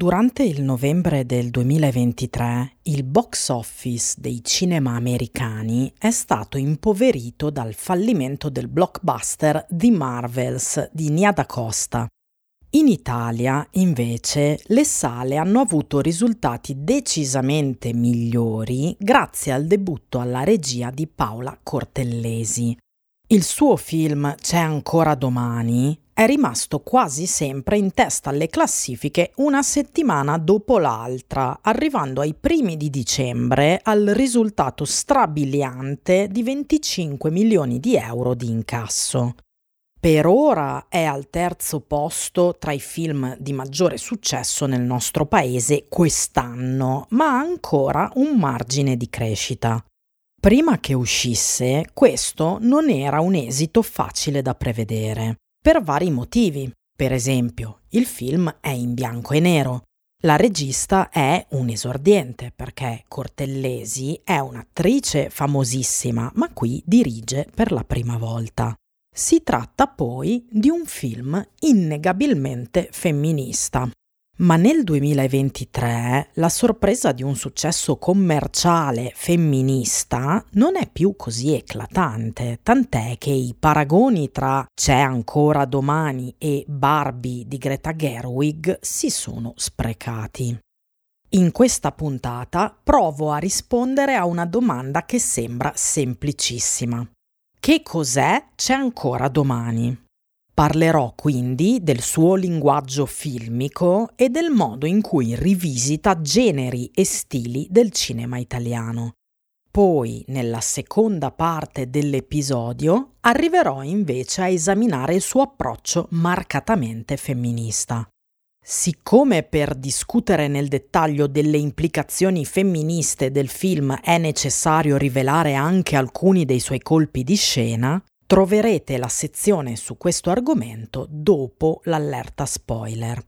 Durante il novembre del 2023 il box office dei cinema americani è stato impoverito dal fallimento del blockbuster The Marvels di Nia da Costa. In Italia, invece, le sale hanno avuto risultati decisamente migliori grazie al debutto alla regia di Paola Cortellesi. Il suo film C'è ancora domani è rimasto quasi sempre in testa alle classifiche una settimana dopo l'altra, arrivando ai primi di dicembre al risultato strabiliante di 25 milioni di euro di incasso. Per ora è al terzo posto tra i film di maggiore successo nel nostro paese quest'anno, ma ha ancora un margine di crescita. Prima che uscisse, questo non era un esito facile da prevedere per vari motivi. Per esempio, il film è in bianco e nero. La regista è un esordiente perché Cortellesi è un'attrice famosissima, ma qui dirige per la prima volta. Si tratta poi di un film innegabilmente femminista. Ma nel 2023 la sorpresa di un successo commerciale femminista non è più così eclatante, tant'è che i paragoni tra C'è ancora domani e Barbie di Greta Gerwig si sono sprecati. In questa puntata provo a rispondere a una domanda che sembra semplicissima. Che cos'è C'è ancora domani? Parlerò quindi del suo linguaggio filmico e del modo in cui rivisita generi e stili del cinema italiano. Poi, nella seconda parte dell'episodio, arriverò invece a esaminare il suo approccio marcatamente femminista. Siccome per discutere nel dettaglio delle implicazioni femministe del film è necessario rivelare anche alcuni dei suoi colpi di scena, Troverete la sezione su questo argomento dopo l'allerta spoiler.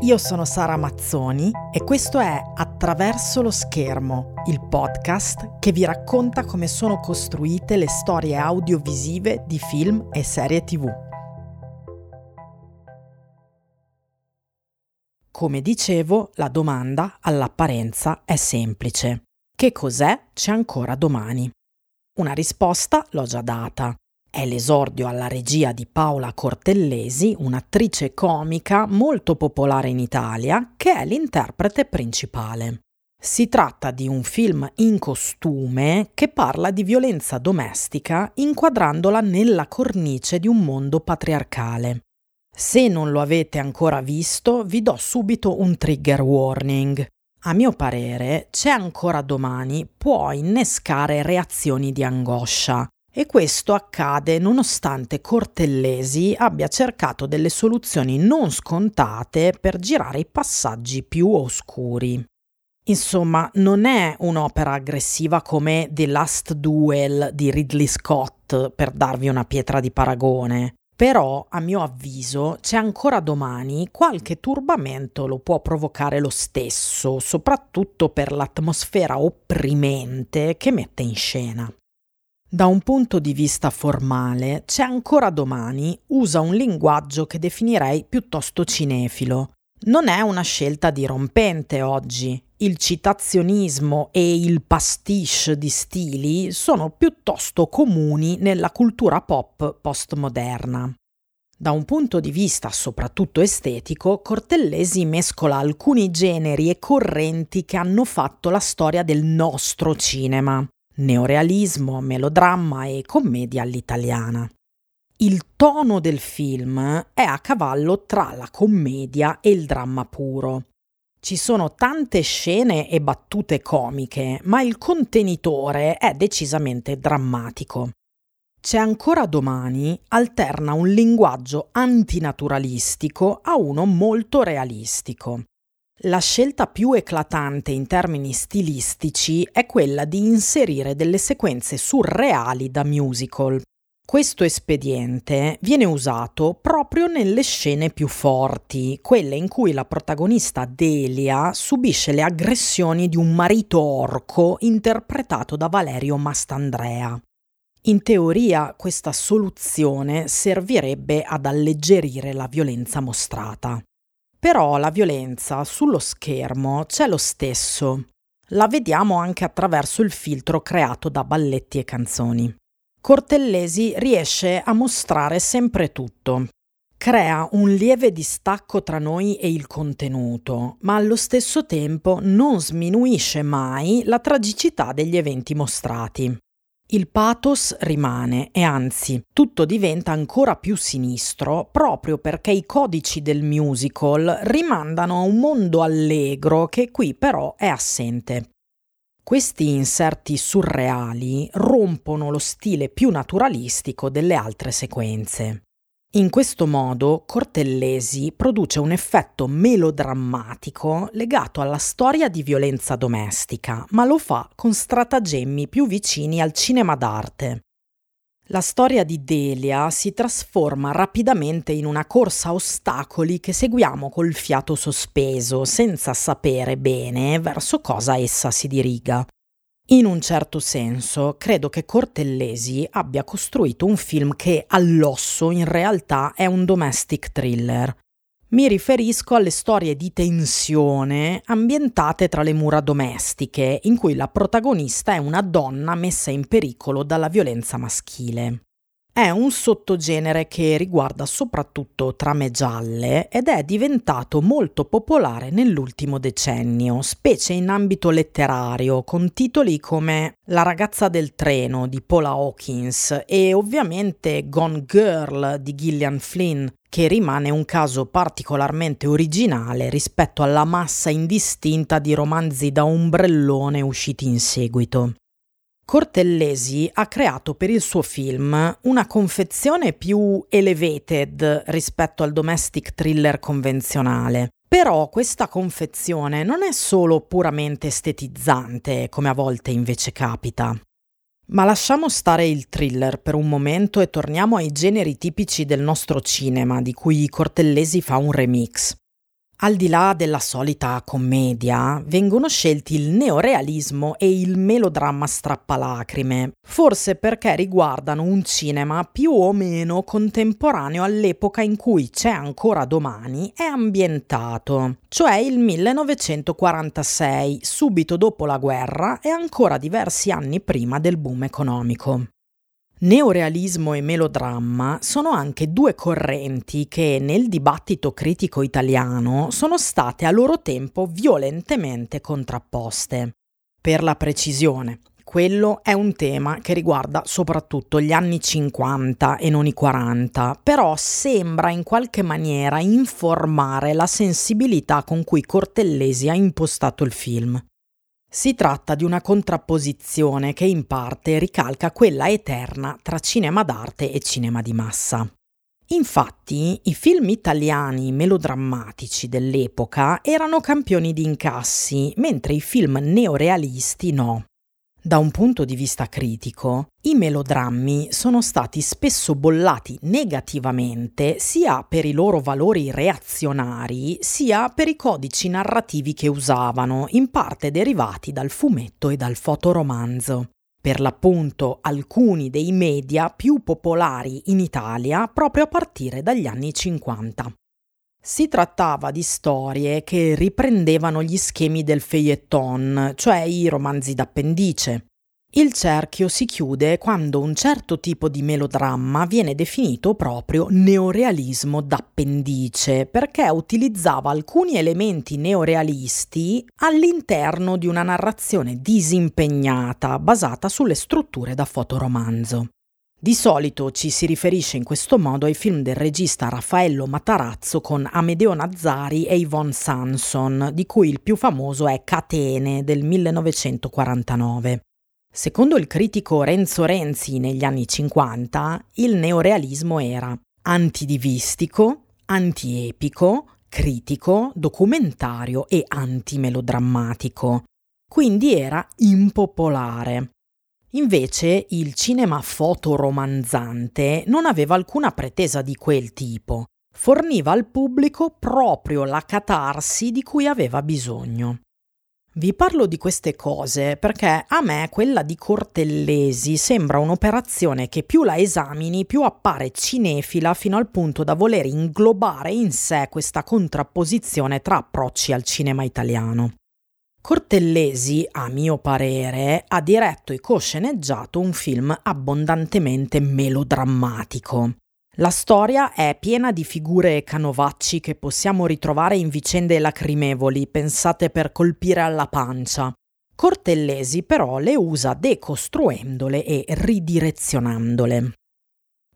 Io sono Sara Mazzoni e questo è Attraverso lo schermo, il podcast che vi racconta come sono costruite le storie audiovisive di film e serie tv. Come dicevo, la domanda all'apparenza è semplice. Che cos'è? C'è ancora domani. Una risposta l'ho già data. È l'esordio alla regia di Paola Cortellesi, un'attrice comica molto popolare in Italia, che è l'interprete principale. Si tratta di un film in costume che parla di violenza domestica inquadrandola nella cornice di un mondo patriarcale. Se non lo avete ancora visto, vi do subito un trigger warning a mio parere, c'è ancora domani può innescare reazioni di angoscia. E questo accade nonostante Cortellesi abbia cercato delle soluzioni non scontate per girare i passaggi più oscuri. Insomma, non è un'opera aggressiva come The Last Duel di Ridley Scott, per darvi una pietra di paragone. Però, a mio avviso, c'è ancora domani qualche turbamento lo può provocare lo stesso, soprattutto per l'atmosfera opprimente che mette in scena. Da un punto di vista formale, c'è ancora domani usa un linguaggio che definirei piuttosto cinefilo. Non è una scelta dirompente oggi, il citazionismo e il pastiche di stili sono piuttosto comuni nella cultura pop postmoderna. Da un punto di vista soprattutto estetico, Cortellesi mescola alcuni generi e correnti che hanno fatto la storia del nostro cinema, neorealismo, melodramma e commedia all'italiana. Il tono del film è a cavallo tra la commedia e il dramma puro ci sono tante scene e battute comiche, ma il contenitore è decisamente drammatico. C'è ancora domani alterna un linguaggio antinaturalistico a uno molto realistico. La scelta più eclatante in termini stilistici è quella di inserire delle sequenze surreali da musical, questo espediente viene usato proprio nelle scene più forti, quelle in cui la protagonista Delia subisce le aggressioni di un marito orco interpretato da Valerio Mastandrea. In teoria questa soluzione servirebbe ad alleggerire la violenza mostrata. Però la violenza sullo schermo c'è lo stesso. La vediamo anche attraverso il filtro creato da balletti e canzoni. Cortellesi riesce a mostrare sempre tutto. Crea un lieve distacco tra noi e il contenuto, ma allo stesso tempo non sminuisce mai la tragicità degli eventi mostrati. Il pathos rimane e anzi tutto diventa ancora più sinistro proprio perché i codici del musical rimandano a un mondo allegro che qui però è assente. Questi inserti surreali rompono lo stile più naturalistico delle altre sequenze. In questo modo Cortellesi produce un effetto melodrammatico legato alla storia di violenza domestica, ma lo fa con stratagemmi più vicini al cinema d'arte. La storia di Delia si trasforma rapidamente in una corsa a ostacoli che seguiamo col fiato sospeso, senza sapere bene verso cosa essa si diriga. In un certo senso, credo che Cortellesi abbia costruito un film che all'osso in realtà è un domestic thriller. Mi riferisco alle storie di tensione ambientate tra le mura domestiche, in cui la protagonista è una donna messa in pericolo dalla violenza maschile. È un sottogenere che riguarda soprattutto trame gialle ed è diventato molto popolare nell'ultimo decennio, specie in ambito letterario, con titoli come La ragazza del treno di Paula Hawkins e ovviamente Gone Girl di Gillian Flynn, che rimane un caso particolarmente originale rispetto alla massa indistinta di romanzi da ombrellone usciti in seguito. Cortellesi ha creato per il suo film una confezione più elevated rispetto al domestic thriller convenzionale. Però questa confezione non è solo puramente estetizzante, come a volte invece capita. Ma lasciamo stare il thriller per un momento e torniamo ai generi tipici del nostro cinema, di cui Cortellesi fa un remix. Al di là della solita commedia, vengono scelti il neorealismo e il melodramma strappalacrime, forse perché riguardano un cinema più o meno contemporaneo all'epoca in cui C'è ancora domani è ambientato, cioè il 1946, subito dopo la guerra e ancora diversi anni prima del boom economico. Neorealismo e melodramma sono anche due correnti che nel dibattito critico italiano sono state a loro tempo violentemente contrapposte. Per la precisione, quello è un tema che riguarda soprattutto gli anni 50 e non i 40, però sembra in qualche maniera informare la sensibilità con cui Cortellesi ha impostato il film. Si tratta di una contrapposizione che in parte ricalca quella eterna tra cinema d'arte e cinema di massa. Infatti, i film italiani melodrammatici dell'epoca erano campioni di incassi, mentre i film neorealisti no. Da un punto di vista critico, i melodrammi sono stati spesso bollati negativamente sia per i loro valori reazionari, sia per i codici narrativi che usavano, in parte derivati dal fumetto e dal fotoromanzo. Per l'appunto alcuni dei media più popolari in Italia proprio a partire dagli anni 50. Si trattava di storie che riprendevano gli schemi del feuilleton, cioè i romanzi d'appendice. Il cerchio si chiude quando un certo tipo di melodramma viene definito proprio neorealismo d'appendice, perché utilizzava alcuni elementi neorealisti all'interno di una narrazione disimpegnata basata sulle strutture da fotoromanzo. Di solito ci si riferisce in questo modo ai film del regista Raffaello Matarazzo con Amedeo Nazzari e Yvonne Sanson, di cui il più famoso è Catene del 1949. Secondo il critico Renzo Renzi negli anni 50, il neorealismo era antidivistico, antiepico, critico, documentario e antimelodrammatico. Quindi era impopolare. Invece il cinema fotoromanzante non aveva alcuna pretesa di quel tipo, forniva al pubblico proprio la catarsi di cui aveva bisogno. Vi parlo di queste cose perché a me quella di Cortellesi sembra un'operazione che più la esamini più appare cinefila fino al punto da voler inglobare in sé questa contrapposizione tra approcci al cinema italiano. Cortellesi, a mio parere, ha diretto e cosceneggiato un film abbondantemente melodrammatico. La storia è piena di figure e canovacci che possiamo ritrovare in vicende lacrimevoli pensate per colpire alla pancia. Cortellesi però le usa decostruendole e ridirezionandole.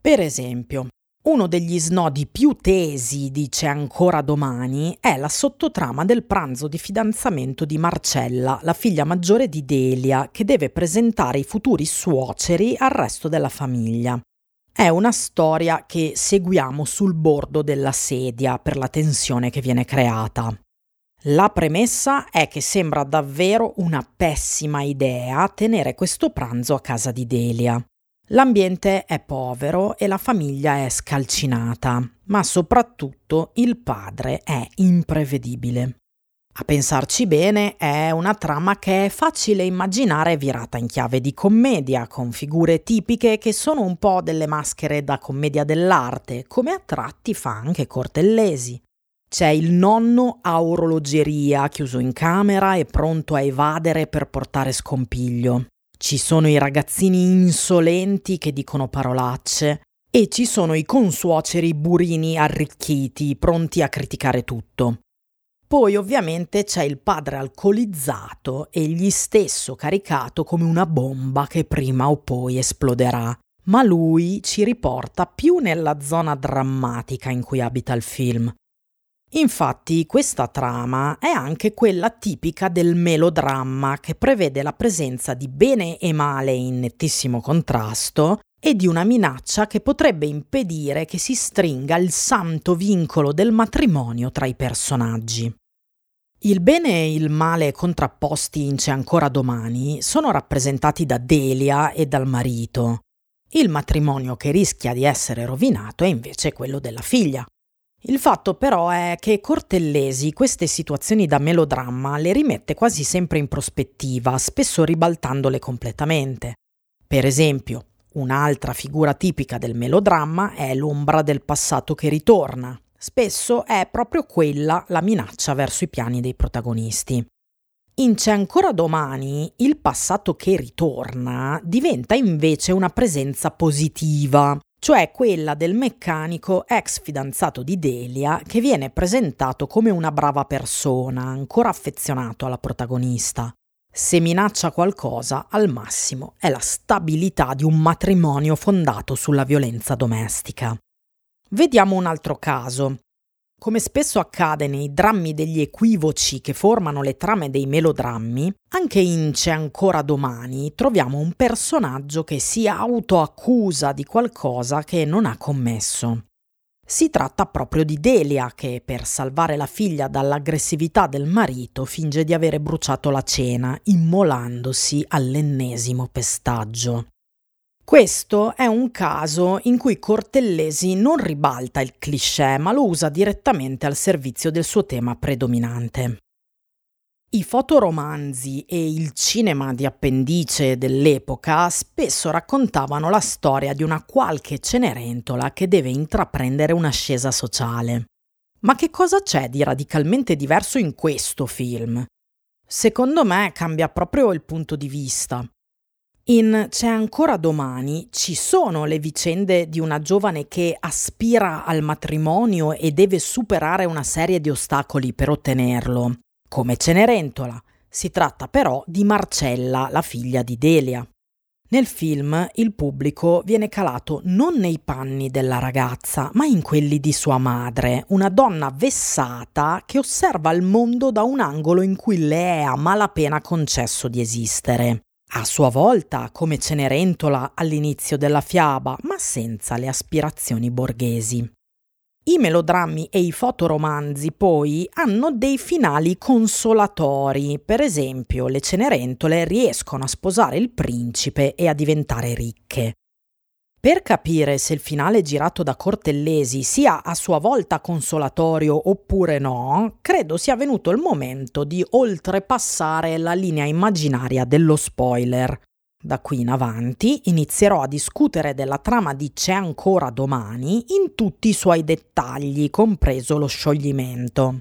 Per esempio, uno degli snodi più tesi, dice ancora domani, è la sottotrama del pranzo di fidanzamento di Marcella, la figlia maggiore di Delia, che deve presentare i futuri suoceri al resto della famiglia. È una storia che seguiamo sul bordo della sedia per la tensione che viene creata. La premessa è che sembra davvero una pessima idea tenere questo pranzo a casa di Delia. L'ambiente è povero e la famiglia è scalcinata, ma soprattutto il padre è imprevedibile. A pensarci bene, è una trama che è facile immaginare virata in chiave di commedia, con figure tipiche che sono un po' delle maschere da commedia dell'arte, come a tratti fa anche Cortellesi. C'è il nonno a orologeria, chiuso in camera e pronto a evadere per portare scompiglio. Ci sono i ragazzini insolenti che dicono parolacce e ci sono i consuoceri burini arricchiti, pronti a criticare tutto. Poi ovviamente c'è il padre alcolizzato, egli stesso caricato come una bomba che prima o poi esploderà. Ma lui ci riporta più nella zona drammatica in cui abita il film. Infatti questa trama è anche quella tipica del melodramma che prevede la presenza di bene e male in nettissimo contrasto e di una minaccia che potrebbe impedire che si stringa il santo vincolo del matrimonio tra i personaggi. Il bene e il male contrapposti in C'è ancora domani sono rappresentati da Delia e dal marito. Il matrimonio che rischia di essere rovinato è invece quello della figlia. Il fatto però è che Cortellesi queste situazioni da melodramma le rimette quasi sempre in prospettiva, spesso ribaltandole completamente. Per esempio, un'altra figura tipica del melodramma è l'ombra del passato che ritorna, Spesso è proprio quella la minaccia verso i piani dei protagonisti. In C'è ancora domani, il passato che ritorna diventa invece una presenza positiva, cioè quella del meccanico ex fidanzato di Delia che viene presentato come una brava persona, ancora affezionato alla protagonista. Se minaccia qualcosa, al massimo è la stabilità di un matrimonio fondato sulla violenza domestica. Vediamo un altro caso. Come spesso accade nei drammi degli equivoci che formano le trame dei melodrammi, anche in C'è ancora domani troviamo un personaggio che si autoaccusa di qualcosa che non ha commesso. Si tratta proprio di Delia che, per salvare la figlia dall'aggressività del marito, finge di avere bruciato la cena, immolandosi all'ennesimo pestaggio. Questo è un caso in cui Cortellesi non ribalta il cliché, ma lo usa direttamente al servizio del suo tema predominante. I fotoromanzi e il cinema di appendice dell'epoca spesso raccontavano la storia di una qualche cenerentola che deve intraprendere un'ascesa sociale. Ma che cosa c'è di radicalmente diverso in questo film? Secondo me cambia proprio il punto di vista. In C'è ancora domani ci sono le vicende di una giovane che aspira al matrimonio e deve superare una serie di ostacoli per ottenerlo. Come Cenerentola. Si tratta però di Marcella, la figlia di Delia. Nel film il pubblico viene calato non nei panni della ragazza, ma in quelli di sua madre, una donna vessata che osserva il mondo da un angolo in cui le è a malapena concesso di esistere a sua volta come Cenerentola all'inizio della fiaba, ma senza le aspirazioni borghesi. I melodrammi e i fotoromanzi poi hanno dei finali consolatori, per esempio le Cenerentole riescono a sposare il principe e a diventare ricche. Per capire se il finale girato da Cortellesi sia a sua volta consolatorio oppure no, credo sia venuto il momento di oltrepassare la linea immaginaria dello spoiler. Da qui in avanti inizierò a discutere della trama di C'è ancora domani in tutti i suoi dettagli, compreso lo scioglimento.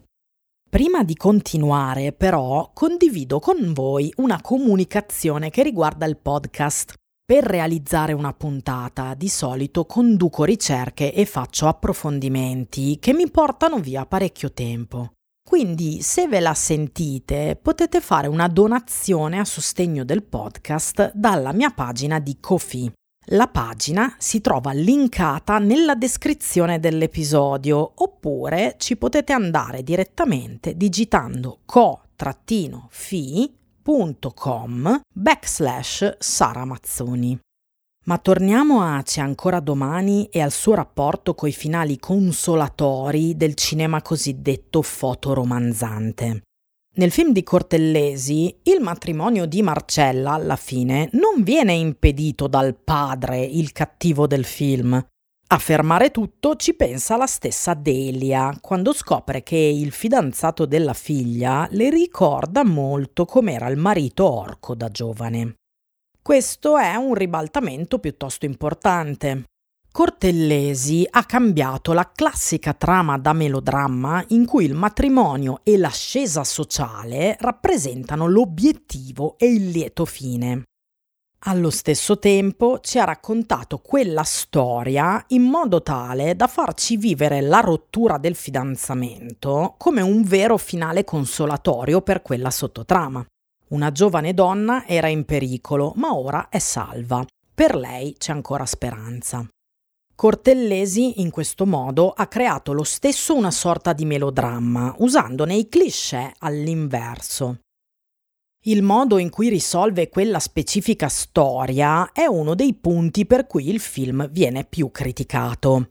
Prima di continuare, però, condivido con voi una comunicazione che riguarda il podcast. Per realizzare una puntata di solito conduco ricerche e faccio approfondimenti che mi portano via parecchio tempo. Quindi se ve la sentite potete fare una donazione a sostegno del podcast dalla mia pagina di Kofi. La pagina si trova linkata nella descrizione dell'episodio oppure ci potete andare direttamente digitando co-fi www.com backslash Sara Mazzoni. Ma torniamo a C'è ancora domani e al suo rapporto coi finali consolatori del cinema cosiddetto fotoromanzante. Nel film di Cortellesi, il matrimonio di Marcella, alla fine, non viene impedito dal padre, il cattivo del film, a fermare tutto ci pensa la stessa Delia quando scopre che il fidanzato della figlia le ricorda molto com'era il marito orco da giovane. Questo è un ribaltamento piuttosto importante. Cortellesi ha cambiato la classica trama da melodramma in cui il matrimonio e l'ascesa sociale rappresentano l'obiettivo e il lieto fine. Allo stesso tempo ci ha raccontato quella storia in modo tale da farci vivere la rottura del fidanzamento come un vero finale consolatorio per quella sottotrama. Una giovane donna era in pericolo, ma ora è salva. Per lei c'è ancora speranza. Cortellesi in questo modo ha creato lo stesso una sorta di melodramma, usandone i cliché all'inverso. Il modo in cui risolve quella specifica storia è uno dei punti per cui il film viene più criticato.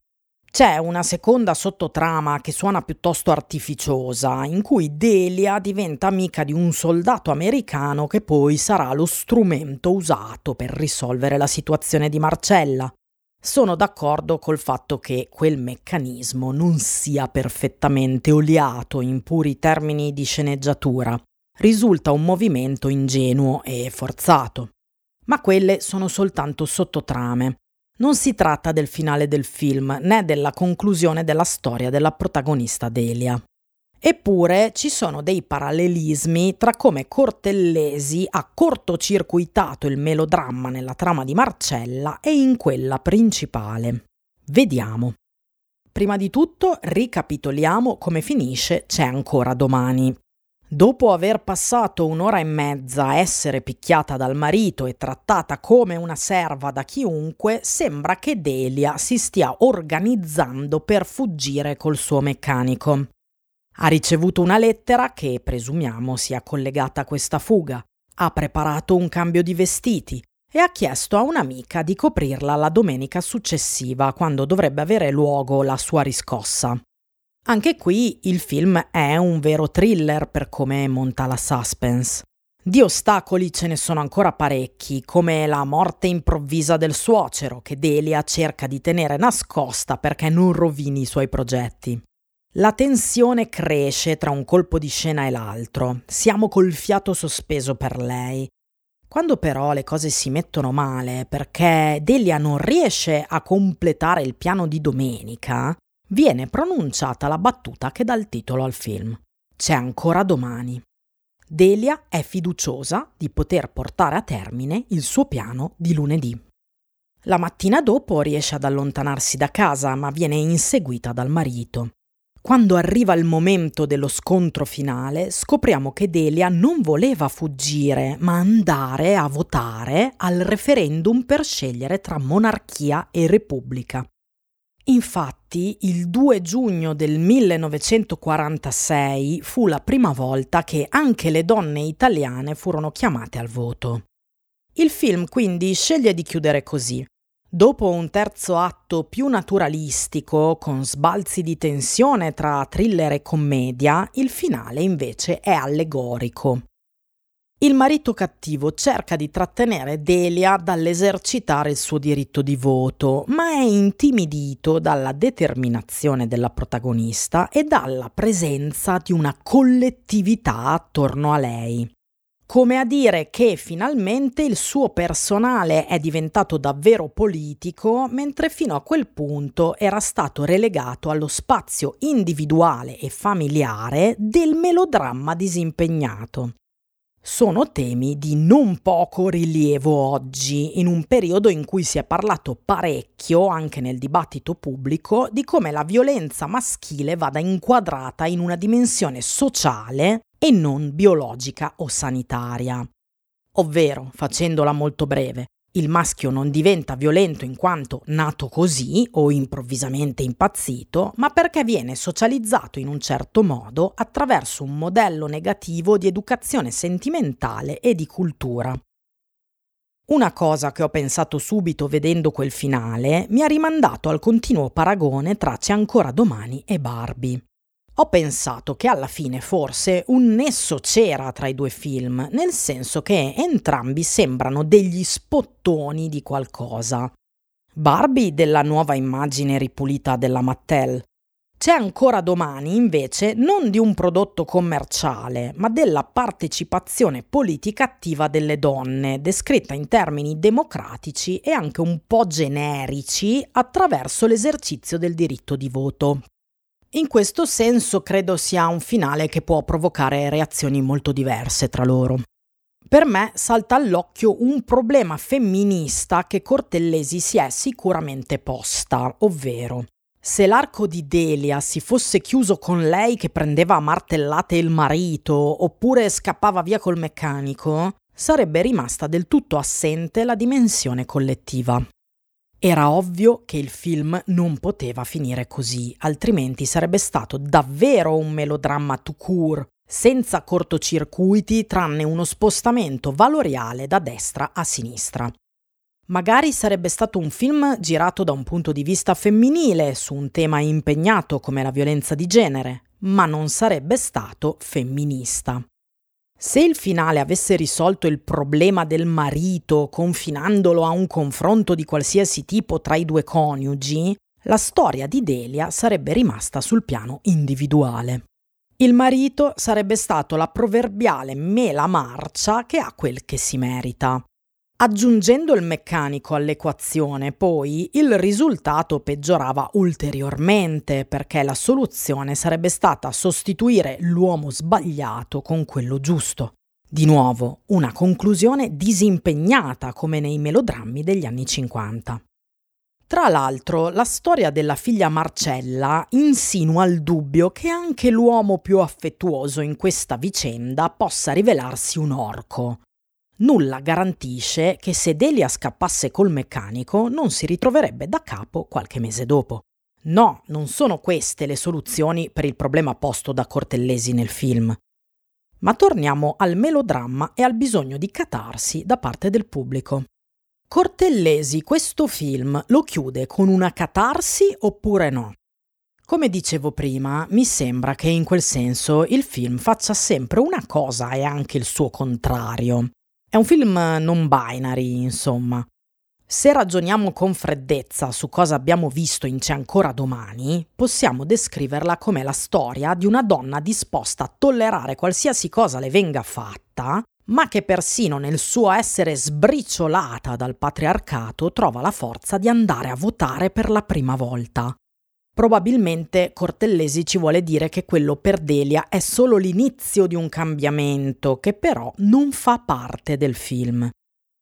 C'è una seconda sottotrama che suona piuttosto artificiosa, in cui Delia diventa amica di un soldato americano che poi sarà lo strumento usato per risolvere la situazione di Marcella. Sono d'accordo col fatto che quel meccanismo non sia perfettamente oliato in puri termini di sceneggiatura risulta un movimento ingenuo e forzato. Ma quelle sono soltanto sottotrame. Non si tratta del finale del film né della conclusione della storia della protagonista Delia. Eppure ci sono dei parallelismi tra come Cortellesi ha cortocircuitato il melodramma nella trama di Marcella e in quella principale. Vediamo. Prima di tutto ricapitoliamo come finisce C'è ancora domani. Dopo aver passato un'ora e mezza a essere picchiata dal marito e trattata come una serva da chiunque, sembra che Delia si stia organizzando per fuggire col suo meccanico. Ha ricevuto una lettera che presumiamo sia collegata a questa fuga. Ha preparato un cambio di vestiti e ha chiesto a un'amica di coprirla la domenica successiva, quando dovrebbe avere luogo la sua riscossa. Anche qui il film è un vero thriller per come monta la suspense. Di ostacoli ce ne sono ancora parecchi, come la morte improvvisa del suocero che Delia cerca di tenere nascosta perché non rovini i suoi progetti. La tensione cresce tra un colpo di scena e l'altro, siamo col fiato sospeso per lei. Quando però le cose si mettono male perché Delia non riesce a completare il piano di domenica, viene pronunciata la battuta che dà il titolo al film. C'è ancora domani. Delia è fiduciosa di poter portare a termine il suo piano di lunedì. La mattina dopo riesce ad allontanarsi da casa, ma viene inseguita dal marito. Quando arriva il momento dello scontro finale, scopriamo che Delia non voleva fuggire, ma andare a votare al referendum per scegliere tra monarchia e repubblica. Infatti, il 2 giugno del 1946 fu la prima volta che anche le donne italiane furono chiamate al voto. Il film quindi sceglie di chiudere così. Dopo un terzo atto più naturalistico, con sbalzi di tensione tra thriller e commedia, il finale invece è allegorico. Il marito cattivo cerca di trattenere Delia dall'esercitare il suo diritto di voto, ma è intimidito dalla determinazione della protagonista e dalla presenza di una collettività attorno a lei. Come a dire che finalmente il suo personale è diventato davvero politico, mentre fino a quel punto era stato relegato allo spazio individuale e familiare del melodramma disimpegnato sono temi di non poco rilievo oggi, in un periodo in cui si è parlato parecchio, anche nel dibattito pubblico, di come la violenza maschile vada inquadrata in una dimensione sociale e non biologica o sanitaria. Ovvero, facendola molto breve, il maschio non diventa violento in quanto nato così o improvvisamente impazzito, ma perché viene socializzato in un certo modo attraverso un modello negativo di educazione sentimentale e di cultura. Una cosa che ho pensato subito vedendo quel finale mi ha rimandato al continuo paragone tra C'è ancora domani e Barbie ho pensato che alla fine forse un nesso c'era tra i due film, nel senso che entrambi sembrano degli spottoni di qualcosa. Barbie della nuova immagine ripulita della Mattel. C'è ancora domani, invece, non di un prodotto commerciale, ma della partecipazione politica attiva delle donne, descritta in termini democratici e anche un po' generici attraverso l'esercizio del diritto di voto. In questo senso credo sia un finale che può provocare reazioni molto diverse tra loro. Per me salta all'occhio un problema femminista che Cortellesi si è sicuramente posta, ovvero se l'arco di Delia si fosse chiuso con lei che prendeva a martellate il marito oppure scappava via col meccanico, sarebbe rimasta del tutto assente la dimensione collettiva. Era ovvio che il film non poteva finire così, altrimenti sarebbe stato davvero un melodramma tout court, senza cortocircuiti tranne uno spostamento valoriale da destra a sinistra. Magari sarebbe stato un film girato da un punto di vista femminile su un tema impegnato come la violenza di genere, ma non sarebbe stato femminista. Se il finale avesse risolto il problema del marito confinandolo a un confronto di qualsiasi tipo tra i due coniugi, la storia di Delia sarebbe rimasta sul piano individuale. Il marito sarebbe stato la proverbiale mela marcia che ha quel che si merita. Aggiungendo il meccanico all'equazione, poi, il risultato peggiorava ulteriormente perché la soluzione sarebbe stata sostituire l'uomo sbagliato con quello giusto. Di nuovo, una conclusione disimpegnata come nei melodrammi degli anni 50. Tra l'altro, la storia della figlia Marcella insinua il dubbio che anche l'uomo più affettuoso in questa vicenda possa rivelarsi un orco. Nulla garantisce che se Delia scappasse col meccanico non si ritroverebbe da capo qualche mese dopo. No, non sono queste le soluzioni per il problema posto da Cortellesi nel film. Ma torniamo al melodramma e al bisogno di catarsi da parte del pubblico. Cortellesi questo film lo chiude con una catarsi oppure no? Come dicevo prima, mi sembra che in quel senso il film faccia sempre una cosa e anche il suo contrario. È un film non binary, insomma. Se ragioniamo con freddezza su cosa abbiamo visto in C'è ancora domani, possiamo descriverla come la storia di una donna disposta a tollerare qualsiasi cosa le venga fatta, ma che persino nel suo essere sbriciolata dal patriarcato trova la forza di andare a votare per la prima volta. Probabilmente Cortellesi ci vuole dire che quello per Delia è solo l'inizio di un cambiamento che però non fa parte del film.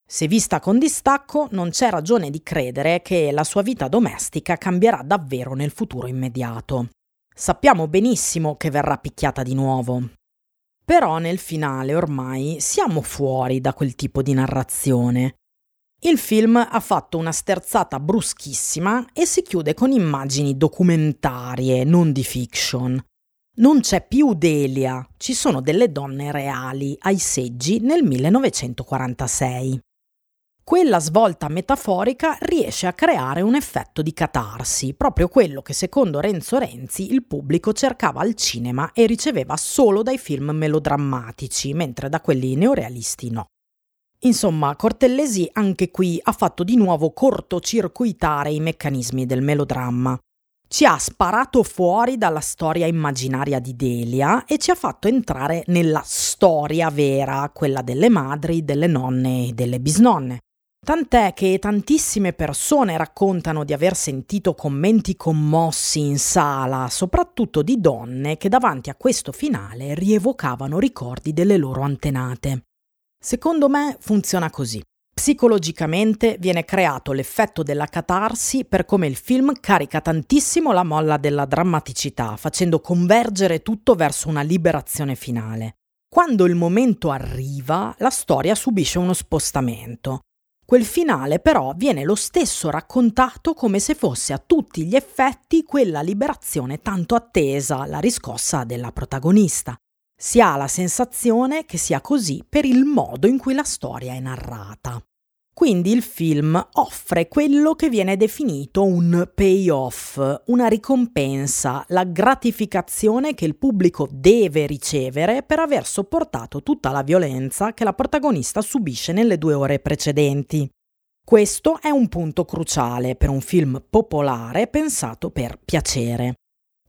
Se vista con distacco, non c'è ragione di credere che la sua vita domestica cambierà davvero nel futuro immediato. Sappiamo benissimo che verrà picchiata di nuovo. Però nel finale ormai siamo fuori da quel tipo di narrazione il film ha fatto una sterzata bruschissima e si chiude con immagini documentarie, non di fiction. Non c'è più Delia, ci sono delle donne reali ai seggi nel 1946. quella svolta metaforica riesce a creare un effetto di catarsi, proprio quello che secondo Renzo Renzi il pubblico cercava al cinema e riceveva solo dai film melodrammatici, mentre da quelli neorealisti no. Insomma, Cortellesi anche qui ha fatto di nuovo cortocircuitare i meccanismi del melodramma. Ci ha sparato fuori dalla storia immaginaria di Delia e ci ha fatto entrare nella storia vera, quella delle madri, delle nonne e delle bisnonne. Tant'è che tantissime persone raccontano di aver sentito commenti commossi in sala, soprattutto di donne che davanti a questo finale rievocavano ricordi delle loro antenate. Secondo me funziona così. Psicologicamente viene creato l'effetto della catarsi per come il film carica tantissimo la molla della drammaticità, facendo convergere tutto verso una liberazione finale. Quando il momento arriva, la storia subisce uno spostamento. Quel finale però viene lo stesso raccontato come se fosse a tutti gli effetti quella liberazione tanto attesa, la riscossa della protagonista. Si ha la sensazione che sia così per il modo in cui la storia è narrata. Quindi il film offre quello che viene definito un payoff, una ricompensa, la gratificazione che il pubblico deve ricevere per aver sopportato tutta la violenza che la protagonista subisce nelle due ore precedenti. Questo è un punto cruciale per un film popolare pensato per piacere.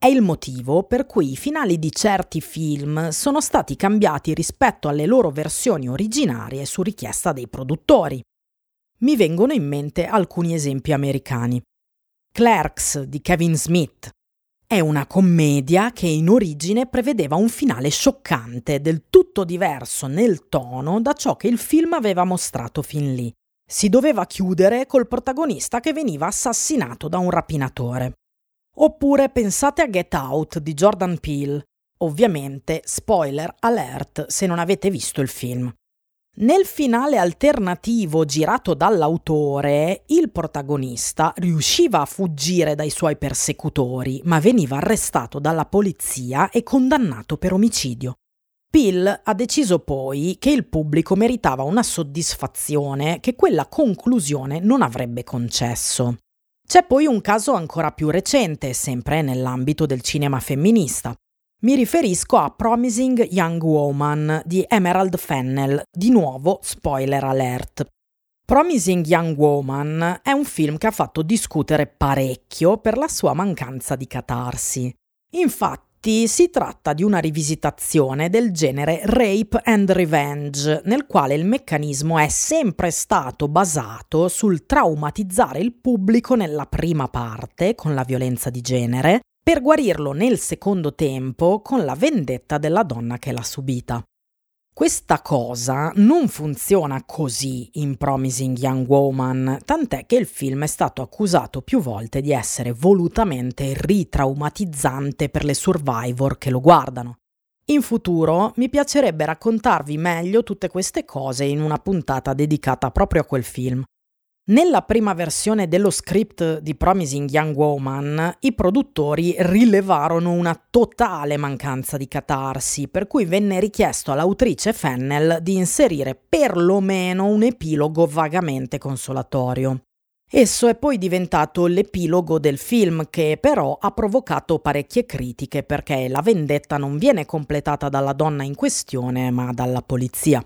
È il motivo per cui i finali di certi film sono stati cambiati rispetto alle loro versioni originarie su richiesta dei produttori. Mi vengono in mente alcuni esempi americani. Clerks di Kevin Smith è una commedia che in origine prevedeva un finale scioccante, del tutto diverso nel tono da ciò che il film aveva mostrato fin lì. Si doveva chiudere col protagonista che veniva assassinato da un rapinatore. Oppure pensate a Get Out di Jordan Peele. Ovviamente, spoiler alert se non avete visto il film. Nel finale alternativo girato dall'autore, il protagonista riusciva a fuggire dai suoi persecutori, ma veniva arrestato dalla polizia e condannato per omicidio. Pill ha deciso poi che il pubblico meritava una soddisfazione che quella conclusione non avrebbe concesso. C'è poi un caso ancora più recente, sempre nell'ambito del cinema femminista. Mi riferisco a Promising Young Woman di Emerald Fennell, di nuovo spoiler alert. Promising Young Woman è un film che ha fatto discutere parecchio per la sua mancanza di catarsi. Infatti si tratta di una rivisitazione del genere Rape and Revenge, nel quale il meccanismo è sempre stato basato sul traumatizzare il pubblico nella prima parte, con la violenza di genere, per guarirlo nel secondo tempo con la vendetta della donna che l'ha subita. Questa cosa non funziona così in Promising Young Woman, tant'è che il film è stato accusato più volte di essere volutamente ritraumatizzante per le survivor che lo guardano. In futuro mi piacerebbe raccontarvi meglio tutte queste cose in una puntata dedicata proprio a quel film, nella prima versione dello script di Promising Young Woman, i produttori rilevarono una totale mancanza di catarsi, per cui venne richiesto all'autrice Fennel di inserire perlomeno un epilogo vagamente consolatorio. Esso è poi diventato l'epilogo del film che però ha provocato parecchie critiche perché la vendetta non viene completata dalla donna in questione ma dalla polizia.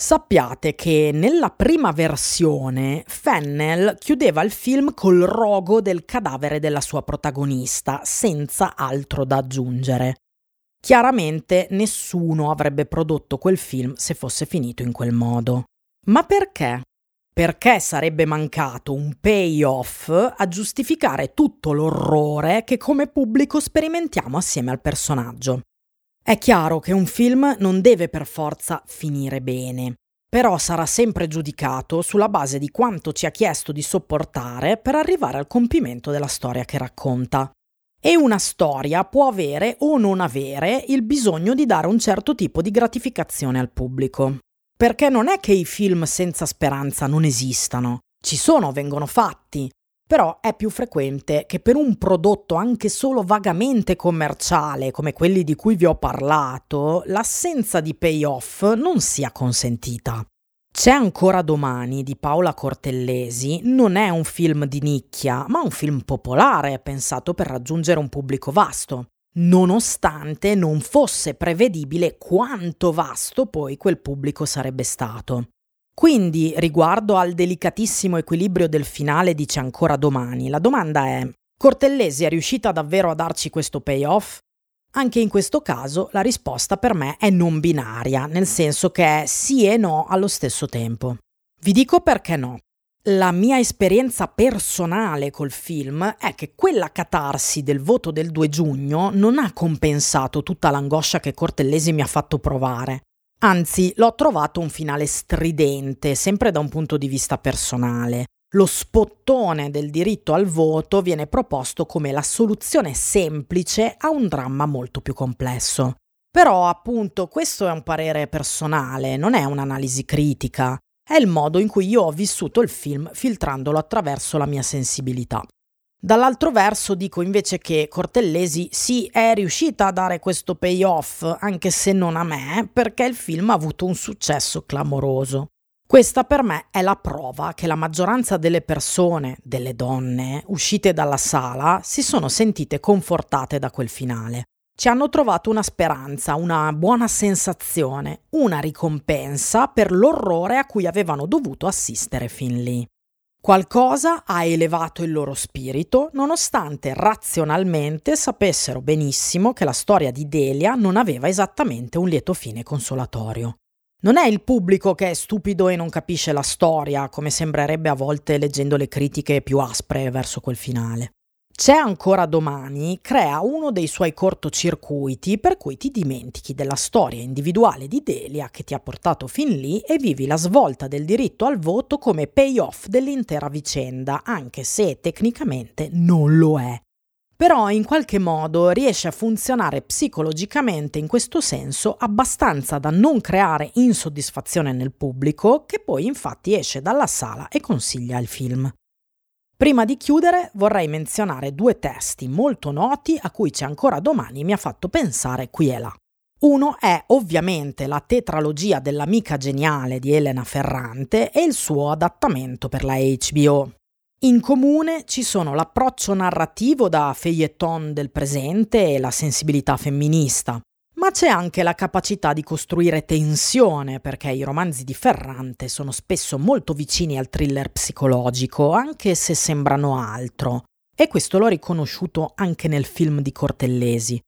Sappiate che nella prima versione Fennel chiudeva il film col rogo del cadavere della sua protagonista, senza altro da aggiungere. Chiaramente nessuno avrebbe prodotto quel film se fosse finito in quel modo. Ma perché? Perché sarebbe mancato un payoff a giustificare tutto l'orrore che come pubblico sperimentiamo assieme al personaggio. È chiaro che un film non deve per forza finire bene, però sarà sempre giudicato sulla base di quanto ci ha chiesto di sopportare per arrivare al compimento della storia che racconta. E una storia può avere o non avere il bisogno di dare un certo tipo di gratificazione al pubblico. Perché non è che i film senza speranza non esistano, ci sono, vengono fatti, però è più frequente che per un prodotto anche solo vagamente commerciale come quelli di cui vi ho parlato, l'assenza di payoff non sia consentita. C'è ancora domani di Paola Cortellesi non è un film di nicchia, ma un film popolare pensato per raggiungere un pubblico vasto, nonostante non fosse prevedibile quanto vasto poi quel pubblico sarebbe stato. Quindi, riguardo al delicatissimo equilibrio del finale di C'è ancora domani, la domanda è: Cortellesi è riuscita davvero a darci questo payoff? Anche in questo caso la risposta per me è non binaria, nel senso che è sì e no allo stesso tempo. Vi dico perché no. La mia esperienza personale col film è che quella catarsi del voto del 2 giugno non ha compensato tutta l'angoscia che Cortellesi mi ha fatto provare. Anzi, l'ho trovato un finale stridente, sempre da un punto di vista personale. Lo spottone del diritto al voto viene proposto come la soluzione semplice a un dramma molto più complesso. Però, appunto, questo è un parere personale, non è un'analisi critica, è il modo in cui io ho vissuto il film filtrandolo attraverso la mia sensibilità. Dall'altro verso dico invece che Cortellesi sì è riuscita a dare questo payoff, anche se non a me, perché il film ha avuto un successo clamoroso. Questa per me è la prova che la maggioranza delle persone, delle donne, uscite dalla sala, si sono sentite confortate da quel finale. Ci hanno trovato una speranza, una buona sensazione, una ricompensa per l'orrore a cui avevano dovuto assistere fin lì. Qualcosa ha elevato il loro spirito, nonostante razionalmente sapessero benissimo che la storia di Delia non aveva esattamente un lieto fine consolatorio. Non è il pubblico che è stupido e non capisce la storia, come sembrerebbe a volte leggendo le critiche più aspre verso quel finale. C'è ancora domani crea uno dei suoi cortocircuiti per cui ti dimentichi della storia individuale di Delia che ti ha portato fin lì e vivi la svolta del diritto al voto come payoff dell'intera vicenda, anche se tecnicamente non lo è però in qualche modo riesce a funzionare psicologicamente in questo senso abbastanza da non creare insoddisfazione nel pubblico, che poi infatti esce dalla sala e consiglia il film. Prima di chiudere vorrei menzionare due testi molto noti a cui c'è ancora domani mi ha fatto pensare qui e là. Uno è ovviamente la tetralogia dell'amica geniale di Elena Ferrante e il suo adattamento per la HBO, in comune ci sono l'approccio narrativo da feuilleton del presente e la sensibilità femminista, ma c'è anche la capacità di costruire tensione, perché i romanzi di Ferrante sono spesso molto vicini al thriller psicologico, anche se sembrano altro. E questo l'ho riconosciuto anche nel film di Cortellesi.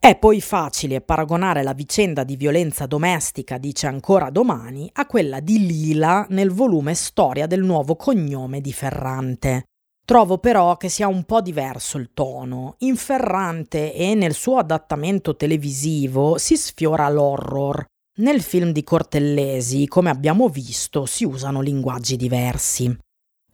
È poi facile paragonare la vicenda di violenza domestica, dice ancora domani, a quella di Lila nel volume Storia del nuovo cognome di Ferrante. Trovo però che sia un po' diverso il tono. In Ferrante e nel suo adattamento televisivo si sfiora l'horror. Nel film di Cortellesi, come abbiamo visto, si usano linguaggi diversi.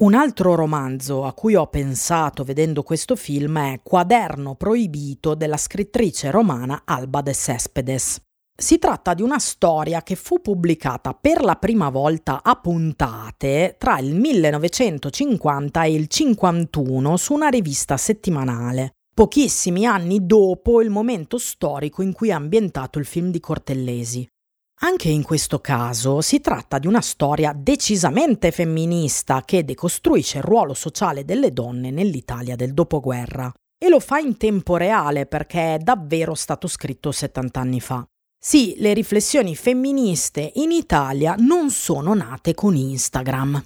Un altro romanzo a cui ho pensato vedendo questo film è Quaderno proibito della scrittrice romana Alba de Cespedes. Si tratta di una storia che fu pubblicata per la prima volta a puntate tra il 1950 e il 51 su una rivista settimanale, pochissimi anni dopo il momento storico in cui è ambientato il film di Cortellesi. Anche in questo caso si tratta di una storia decisamente femminista che decostruisce il ruolo sociale delle donne nell'Italia del dopoguerra. E lo fa in tempo reale perché è davvero stato scritto 70 anni fa. Sì, le riflessioni femministe in Italia non sono nate con Instagram.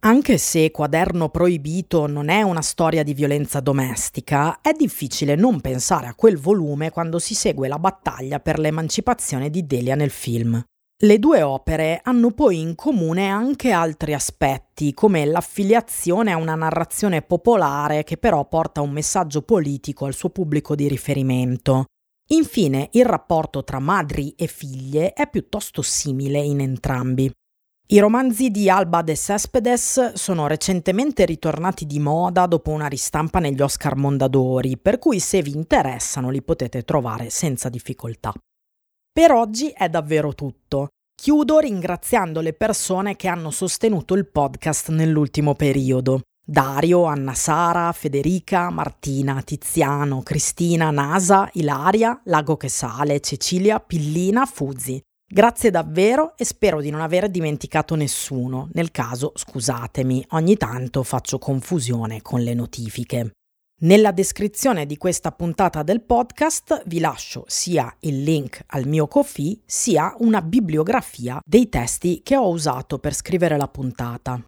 Anche se Quaderno Proibito non è una storia di violenza domestica, è difficile non pensare a quel volume quando si segue la battaglia per l'emancipazione di Delia nel film. Le due opere hanno poi in comune anche altri aspetti, come l'affiliazione a una narrazione popolare che però porta un messaggio politico al suo pubblico di riferimento. Infine, il rapporto tra madri e figlie è piuttosto simile in entrambi. I romanzi di Alba de Cespedes sono recentemente ritornati di moda dopo una ristampa negli Oscar Mondadori, per cui se vi interessano li potete trovare senza difficoltà. Per oggi è davvero tutto. Chiudo ringraziando le persone che hanno sostenuto il podcast nell'ultimo periodo. Dario, Anna Sara, Federica, Martina, Tiziano, Cristina, Nasa, Ilaria, Lago che sale, Cecilia, Pillina, Fuzzi. Grazie davvero e spero di non aver dimenticato nessuno. Nel caso, scusatemi, ogni tanto faccio confusione con le notifiche. Nella descrizione di questa puntata del podcast vi lascio sia il link al mio Kofi sia una bibliografia dei testi che ho usato per scrivere la puntata.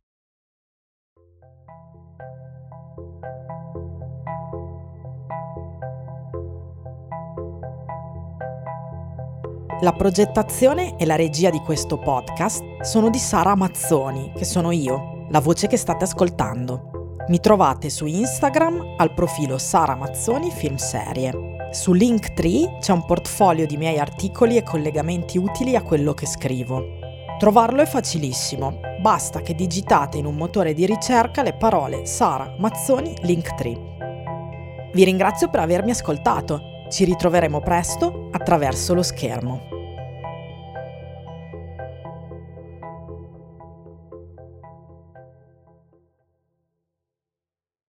La progettazione e la regia di questo podcast sono di Sara Mazzoni, che sono io, la voce che state ascoltando. Mi trovate su Instagram al profilo Sara Mazzoni Film Serie. Su Linktree c'è un portfolio di miei articoli e collegamenti utili a quello che scrivo. Trovarlo è facilissimo, basta che digitate in un motore di ricerca le parole Sara Mazzoni Linktree. Vi ringrazio per avermi ascoltato, ci ritroveremo presto attraverso lo schermo.